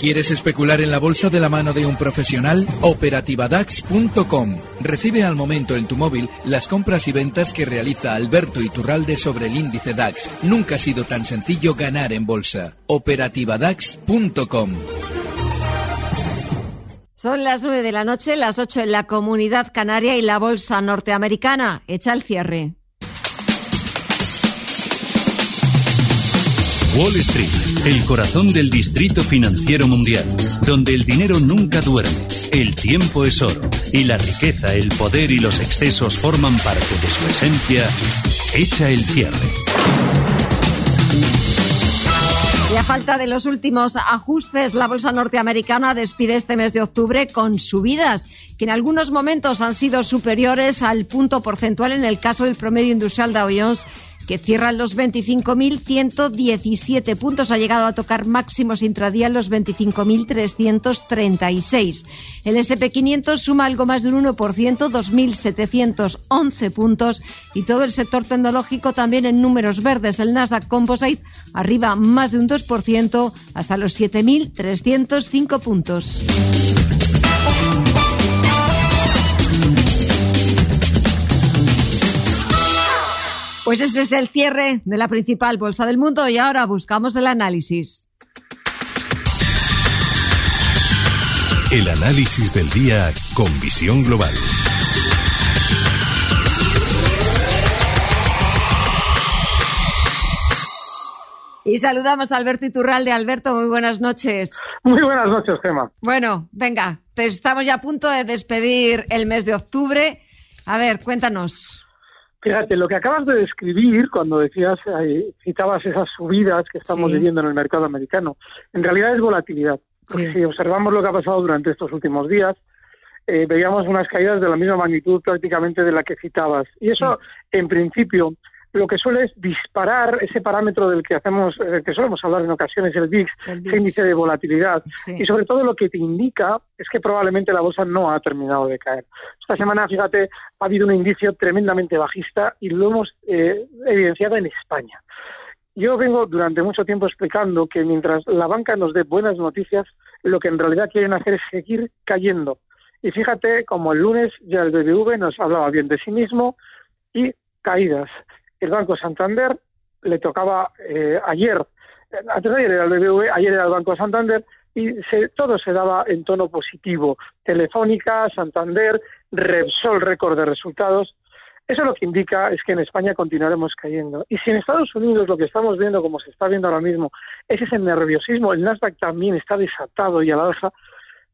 ¿Quieres especular en la bolsa de la mano de un profesional? Operativadax.com. Recibe al momento en tu móvil las compras y ventas que realiza Alberto Iturralde sobre el índice DAX. Nunca ha sido tan sencillo ganar en bolsa. Operativadax.com. Son las nueve de la noche, las ocho en la comunidad canaria y la bolsa norteamericana. Echa el cierre. Wall Street, el corazón del distrito financiero mundial, donde el dinero nunca duerme, el tiempo es oro y la riqueza, el poder y los excesos forman parte de su esencia, echa el cierre. Y a falta de los últimos ajustes, la bolsa norteamericana despide este mes de octubre con subidas que en algunos momentos han sido superiores al punto porcentual en el caso del promedio industrial Dow Jones que cierran los 25.117 puntos. Ha llegado a tocar máximos intradía los 25.336. El SP500 suma algo más de un 1%, 2.711 puntos. Y todo el sector tecnológico también en números verdes. El Nasdaq Composite arriba más de un 2% hasta los 7.305 puntos. Pues ese es el cierre de la principal bolsa del mundo y ahora buscamos el análisis. El análisis del día con visión global. Y saludamos a Alberto Iturralde. Alberto, muy buenas noches. Muy buenas noches, Gemma. Bueno, venga, pues estamos ya a punto de despedir el mes de octubre. A ver, cuéntanos. Fíjate, lo que acabas de describir cuando decías, eh, citabas esas subidas que estamos viviendo en el mercado americano, en realidad es volatilidad. Porque si observamos lo que ha pasado durante estos últimos días, eh, veíamos unas caídas de la misma magnitud prácticamente de la que citabas. Y eso, en principio, lo que suele es disparar ese parámetro del que hacemos, eh, que solemos hablar en ocasiones, el VIX, el índice de volatilidad. Y sobre todo lo que te indica es que probablemente la bolsa no ha terminado de caer. Esta semana, fíjate, ha habido un indicio tremendamente bajista y lo hemos eh, evidenciado en España. Yo vengo durante mucho tiempo explicando que mientras la banca nos dé buenas noticias, lo que en realidad quieren hacer es seguir cayendo. Y fíjate, como el lunes ya el BBV nos hablaba bien de sí mismo y caídas el Banco Santander le tocaba eh, ayer, antes de ayer era el BBV, ayer era el Banco Santander, y todo se daba en tono positivo. Telefónica, Santander, Repsol, récord de resultados. Eso lo que indica es que en España continuaremos cayendo. Y si en Estados Unidos lo que estamos viendo, como se está viendo ahora mismo, es ese nerviosismo, el Nasdaq también está desatado y al alza,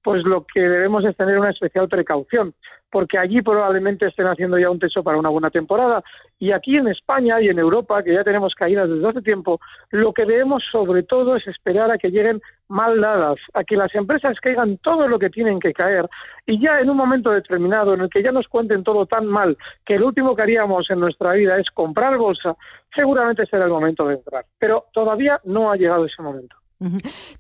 pues lo que debemos es tener una especial precaución porque allí probablemente estén haciendo ya un techo para una buena temporada. Y aquí en España y en Europa, que ya tenemos caídas desde hace tiempo, lo que debemos sobre todo es esperar a que lleguen mal dadas, a que las empresas caigan todo lo que tienen que caer y ya en un momento determinado en el que ya nos cuenten todo tan mal que lo último que haríamos en nuestra vida es comprar bolsa, seguramente será el momento de entrar. Pero todavía no ha llegado ese momento.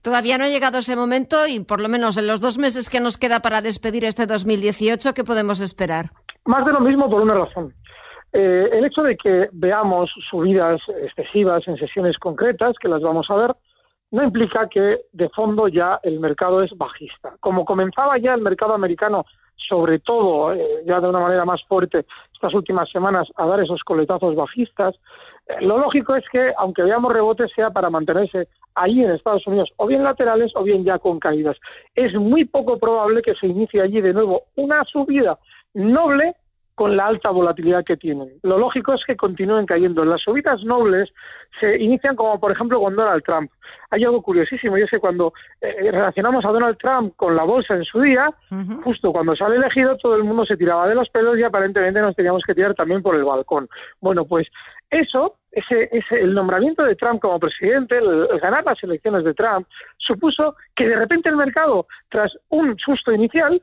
Todavía no ha llegado ese momento y por lo menos en los dos meses que nos queda para despedir este 2018, ¿qué podemos esperar? Más de lo mismo por una razón. Eh, el hecho de que veamos subidas excesivas en sesiones concretas, que las vamos a ver, no implica que de fondo ya el mercado es bajista. Como comenzaba ya el mercado americano, sobre todo eh, ya de una manera más fuerte estas últimas semanas, a dar esos coletazos bajistas, eh, lo lógico es que, aunque veamos rebotes, sea para mantenerse ahí en Estados Unidos, o bien laterales o bien ya con caídas. Es muy poco probable que se inicie allí de nuevo una subida noble con la alta volatilidad que tienen. Lo lógico es que continúen cayendo. Las subidas nobles se inician como, por ejemplo, con Donald Trump. Hay algo curiosísimo y es que cuando eh, relacionamos a Donald Trump con la bolsa en su día, justo cuando sale elegido, todo el mundo se tiraba de los pelos y aparentemente nos teníamos que tirar también por el balcón. Bueno, pues eso, ese, ese, el nombramiento de Trump como presidente, el, ganar las elecciones de Trump, supuso que de repente el mercado, tras un susto inicial,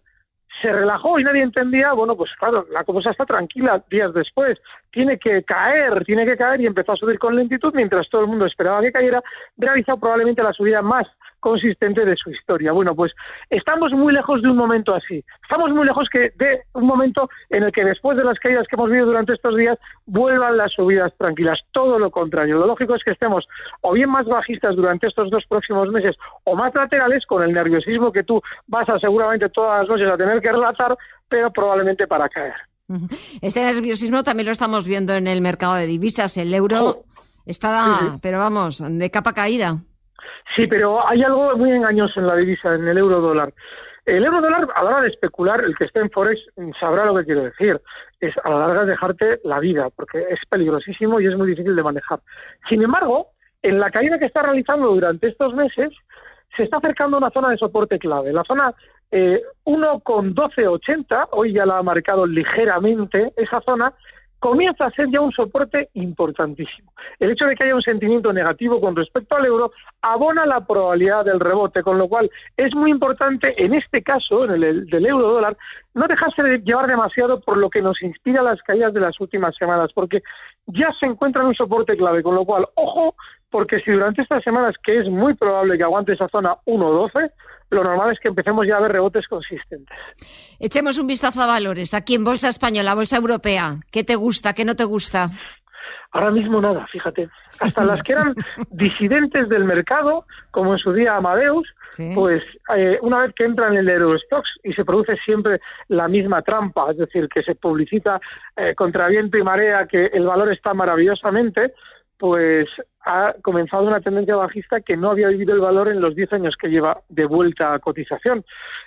se relajó y nadie entendía, bueno, pues claro, la cosa está tranquila días después, tiene que caer, tiene que caer y empezó a subir con lentitud mientras todo el mundo esperaba que cayera, realizó probablemente la subida más consistente de su historia. Bueno, pues estamos muy lejos de un momento así. Estamos muy lejos que de un momento en el que después de las caídas que hemos vivido durante estos días vuelvan las subidas tranquilas. Todo lo contrario. Lo lógico es que estemos o bien más bajistas durante estos dos próximos meses o más laterales con el nerviosismo que tú vas a seguramente todas las noches a tener que relatar, pero probablemente para caer. Este nerviosismo también lo estamos viendo en el mercado de divisas. El euro oh. está, pero vamos, de capa caída. Sí, pero hay algo muy engañoso en la divisa, en el euro dólar. El euro dólar, a la hora de especular, el que esté en Forex sabrá lo que quiero decir. Es a la larga dejarte la vida, porque es peligrosísimo y es muy difícil de manejar. Sin embargo, en la caída que está realizando durante estos meses, se está acercando a una zona de soporte clave. La zona eh, 1,1280, hoy ya la ha marcado ligeramente esa zona, comienza a ser ya un soporte importantísimo. El hecho de que haya un sentimiento negativo con respecto al euro abona la probabilidad del rebote, con lo cual es muy importante en este caso, en el del euro dólar, no dejarse de llevar demasiado por lo que nos inspira las caídas de las últimas semanas, porque ya se encuentra en un soporte clave, con lo cual, ojo, porque si durante estas semanas, que es muy probable que aguante esa zona 1.12, lo normal es que empecemos ya a ver rebotes consistentes. Echemos un vistazo a valores. Aquí en Bolsa Española, Bolsa Europea, ¿qué te gusta, qué no te gusta? Ahora mismo nada, fíjate. Hasta las que eran disidentes del mercado, como en su día Amadeus, pues eh, una vez que entran en el Eurostox y se produce siempre la misma trampa, es decir, que se publicita eh, contra viento y marea que el valor está maravillosamente, pues ha comenzado una tendencia bajista que no había vivido el valor en los 10 años que lleva de vuelta a cotización.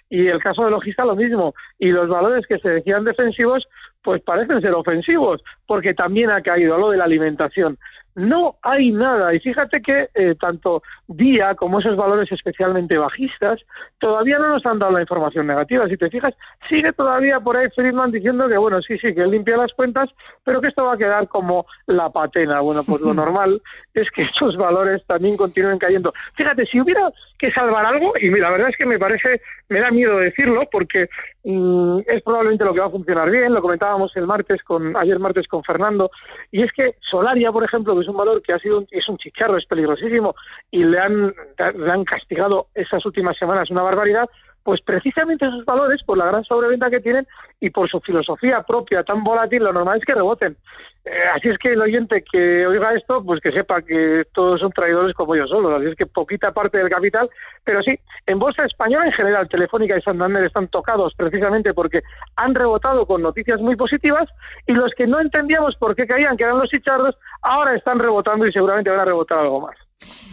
Y el caso de Logista lo mismo. Y los valores que se decían defensivos, pues parecen ser ofensivos, porque también ha caído lo de la alimentación no hay nada. Y fíjate que eh, tanto Día como esos valores especialmente bajistas todavía no nos han dado la información negativa. Si te fijas, sigue todavía por ahí Friedman diciendo que, bueno, sí, sí, que él limpia las cuentas, pero que esto va a quedar como la patena. Bueno, pues lo normal es que esos valores también continúen cayendo. Fíjate, si hubiera que salvar algo, y mira, la verdad es que me parece, me da miedo decirlo, porque mm, es probablemente lo que va a funcionar bien, lo comentábamos el martes con, ayer martes con Fernando, y es que Solaria, por ejemplo, que es un valor que ha sido un, es un chicharro, es peligrosísimo, y le han, le han castigado esas últimas semanas una barbaridad, pues precisamente esos valores, por la gran sobreventa que tienen y por su filosofía propia tan volátil, lo normal es que reboten. Eh, así es que el oyente que oiga esto, pues que sepa que todos son traidores como yo solo. Así es que poquita parte del capital, pero sí, en Bolsa Española en general, Telefónica y Santander están tocados precisamente porque han rebotado con noticias muy positivas y los que no entendíamos por qué caían, que eran los chichardos, ahora están rebotando y seguramente van a rebotar algo más.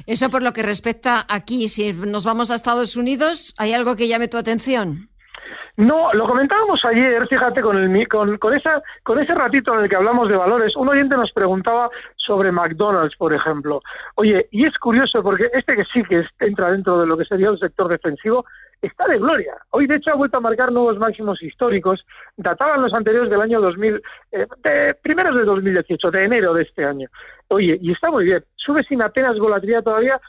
Eso por lo que respecta aquí. Si nos vamos a Estados Unidos, ¿hay algo que llame tu atención? No, lo comentábamos ayer, fíjate, con, el, con, con, esa, con ese ratito en el que hablamos de valores, un oyente nos preguntaba sobre McDonald's, por ejemplo. Oye, y es curioso porque este que sí que entra dentro de lo que sería el sector defensivo, está de gloria. Hoy, de hecho, ha vuelto a marcar nuevos máximos históricos. Databan los anteriores del año 2000, eh, de primeros de 2018, de enero de este año. Oye, y está muy bien. Sube sin apenas volatilidad todavía.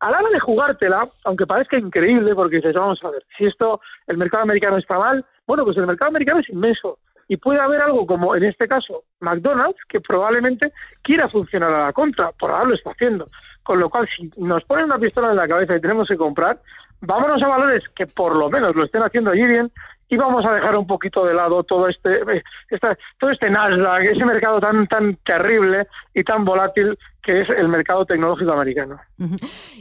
A la hora de jugártela, aunque parezca increíble, porque dices, vamos a ver, si esto, el mercado americano está mal, bueno, pues el mercado americano es inmenso. Y puede haber algo como, en este caso, McDonald's, que probablemente quiera funcionar a la contra. Por ahora lo está haciendo. Con lo cual, si nos ponen una pistola en la cabeza y tenemos que comprar, vámonos a valores que por lo menos lo estén haciendo allí bien y vamos a dejar un poquito de lado todo este, todo este Nasdaq, ese mercado tan tan terrible y tan volátil que es el mercado tecnológico americano.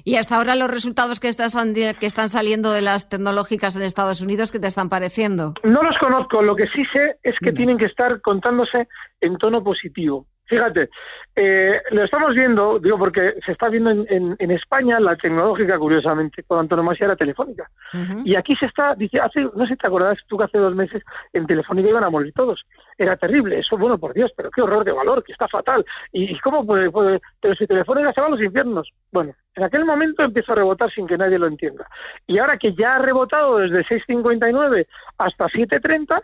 Y hasta ahora los resultados que, que están saliendo de las tecnológicas en Estados Unidos, ¿qué te están pareciendo? No los conozco, lo que sí sé es que tienen que estar contándose en tono positivo. Fíjate, eh, lo estamos viendo, digo, porque se está viendo en, en, España la tecnológica, curiosamente, por antonomasia era telefónica. Y aquí se está, dice, hace, no sé si te acordarás tú que hace dos meses en telefónica iban a morir todos. Era terrible, eso, bueno, por Dios, pero qué horror de valor, que está fatal. ¿Y, cómo puede, puede, pero si telefónica se va a los infiernos? Bueno, en aquel momento empieza a rebotar sin que nadie lo entienda. Y ahora que ya ha rebotado desde 6.59 hasta 7.30,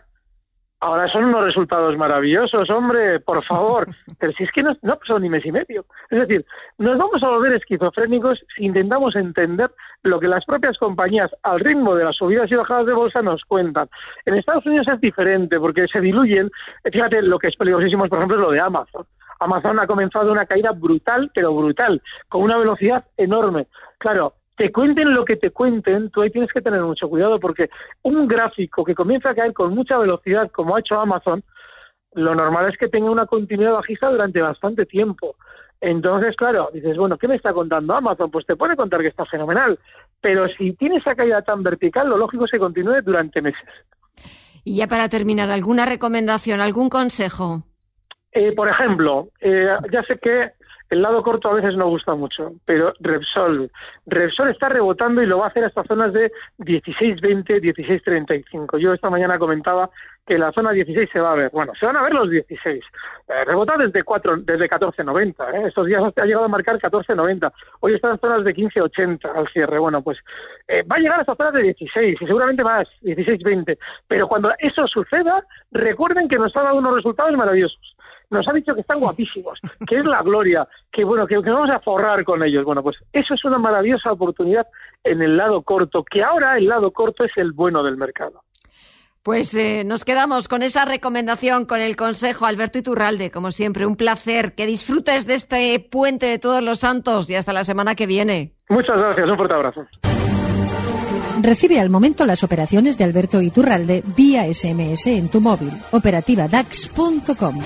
Ahora son unos resultados maravillosos, hombre, por favor. Pero si es que no, no ha pasado ni mes y medio. Es decir, nos vamos a volver esquizofrénicos si intentamos entender lo que las propias compañías, al ritmo de las subidas y bajadas de bolsa, nos cuentan. En Estados Unidos es diferente porque se diluyen. Fíjate, lo que es peligrosísimo, por ejemplo, es lo de Amazon. Amazon ha comenzado una caída brutal, pero brutal, con una velocidad enorme. Claro, te cuenten lo que te cuenten, tú ahí tienes que tener mucho cuidado porque un gráfico que comienza a caer con mucha velocidad, como ha hecho Amazon, lo normal es que tenga una continuidad bajista durante bastante tiempo. Entonces, claro, dices, bueno, ¿qué me está contando Amazon? Pues te puede contar que está fenomenal, pero si tiene esa caída tan vertical, lo lógico es que continúe durante meses. Y ya para terminar, ¿alguna recomendación, algún consejo? Eh, por ejemplo, eh, ya sé que el lado corto a veces no gusta mucho, pero Repsol. Repsol está rebotando y lo va a hacer hasta zonas de 16.20, 16.35. Yo esta mañana comentaba que la zona 16 se va a ver. Bueno, se van a ver los 16. Eh, rebota desde 4, desde 14.90. ¿eh? Estos días ha llegado a marcar 14.90. Hoy están en zonas de 15.80 al cierre. Bueno, pues eh, va a llegar hasta zonas de 16 y seguramente más, 16.20. Pero cuando eso suceda, recuerden que nos ha dado unos resultados maravillosos nos ha dicho que están guapísimos, que es la gloria, que bueno, que, vamos a forrar con ellos. Bueno, pues eso es una maravillosa oportunidad en el lado corto, que ahora el lado corto es el bueno del mercado. Pues eh, nos quedamos con esa recomendación, con el consejo, Alberto Iturralde, como siempre, un placer. Que disfrutes de este puente de todos los santos y hasta la semana que viene. Muchas gracias, un fuerte abrazo. Recibe al momento las operaciones de Alberto Iturralde vía SMS en tu móvil. Operativa DAX.com.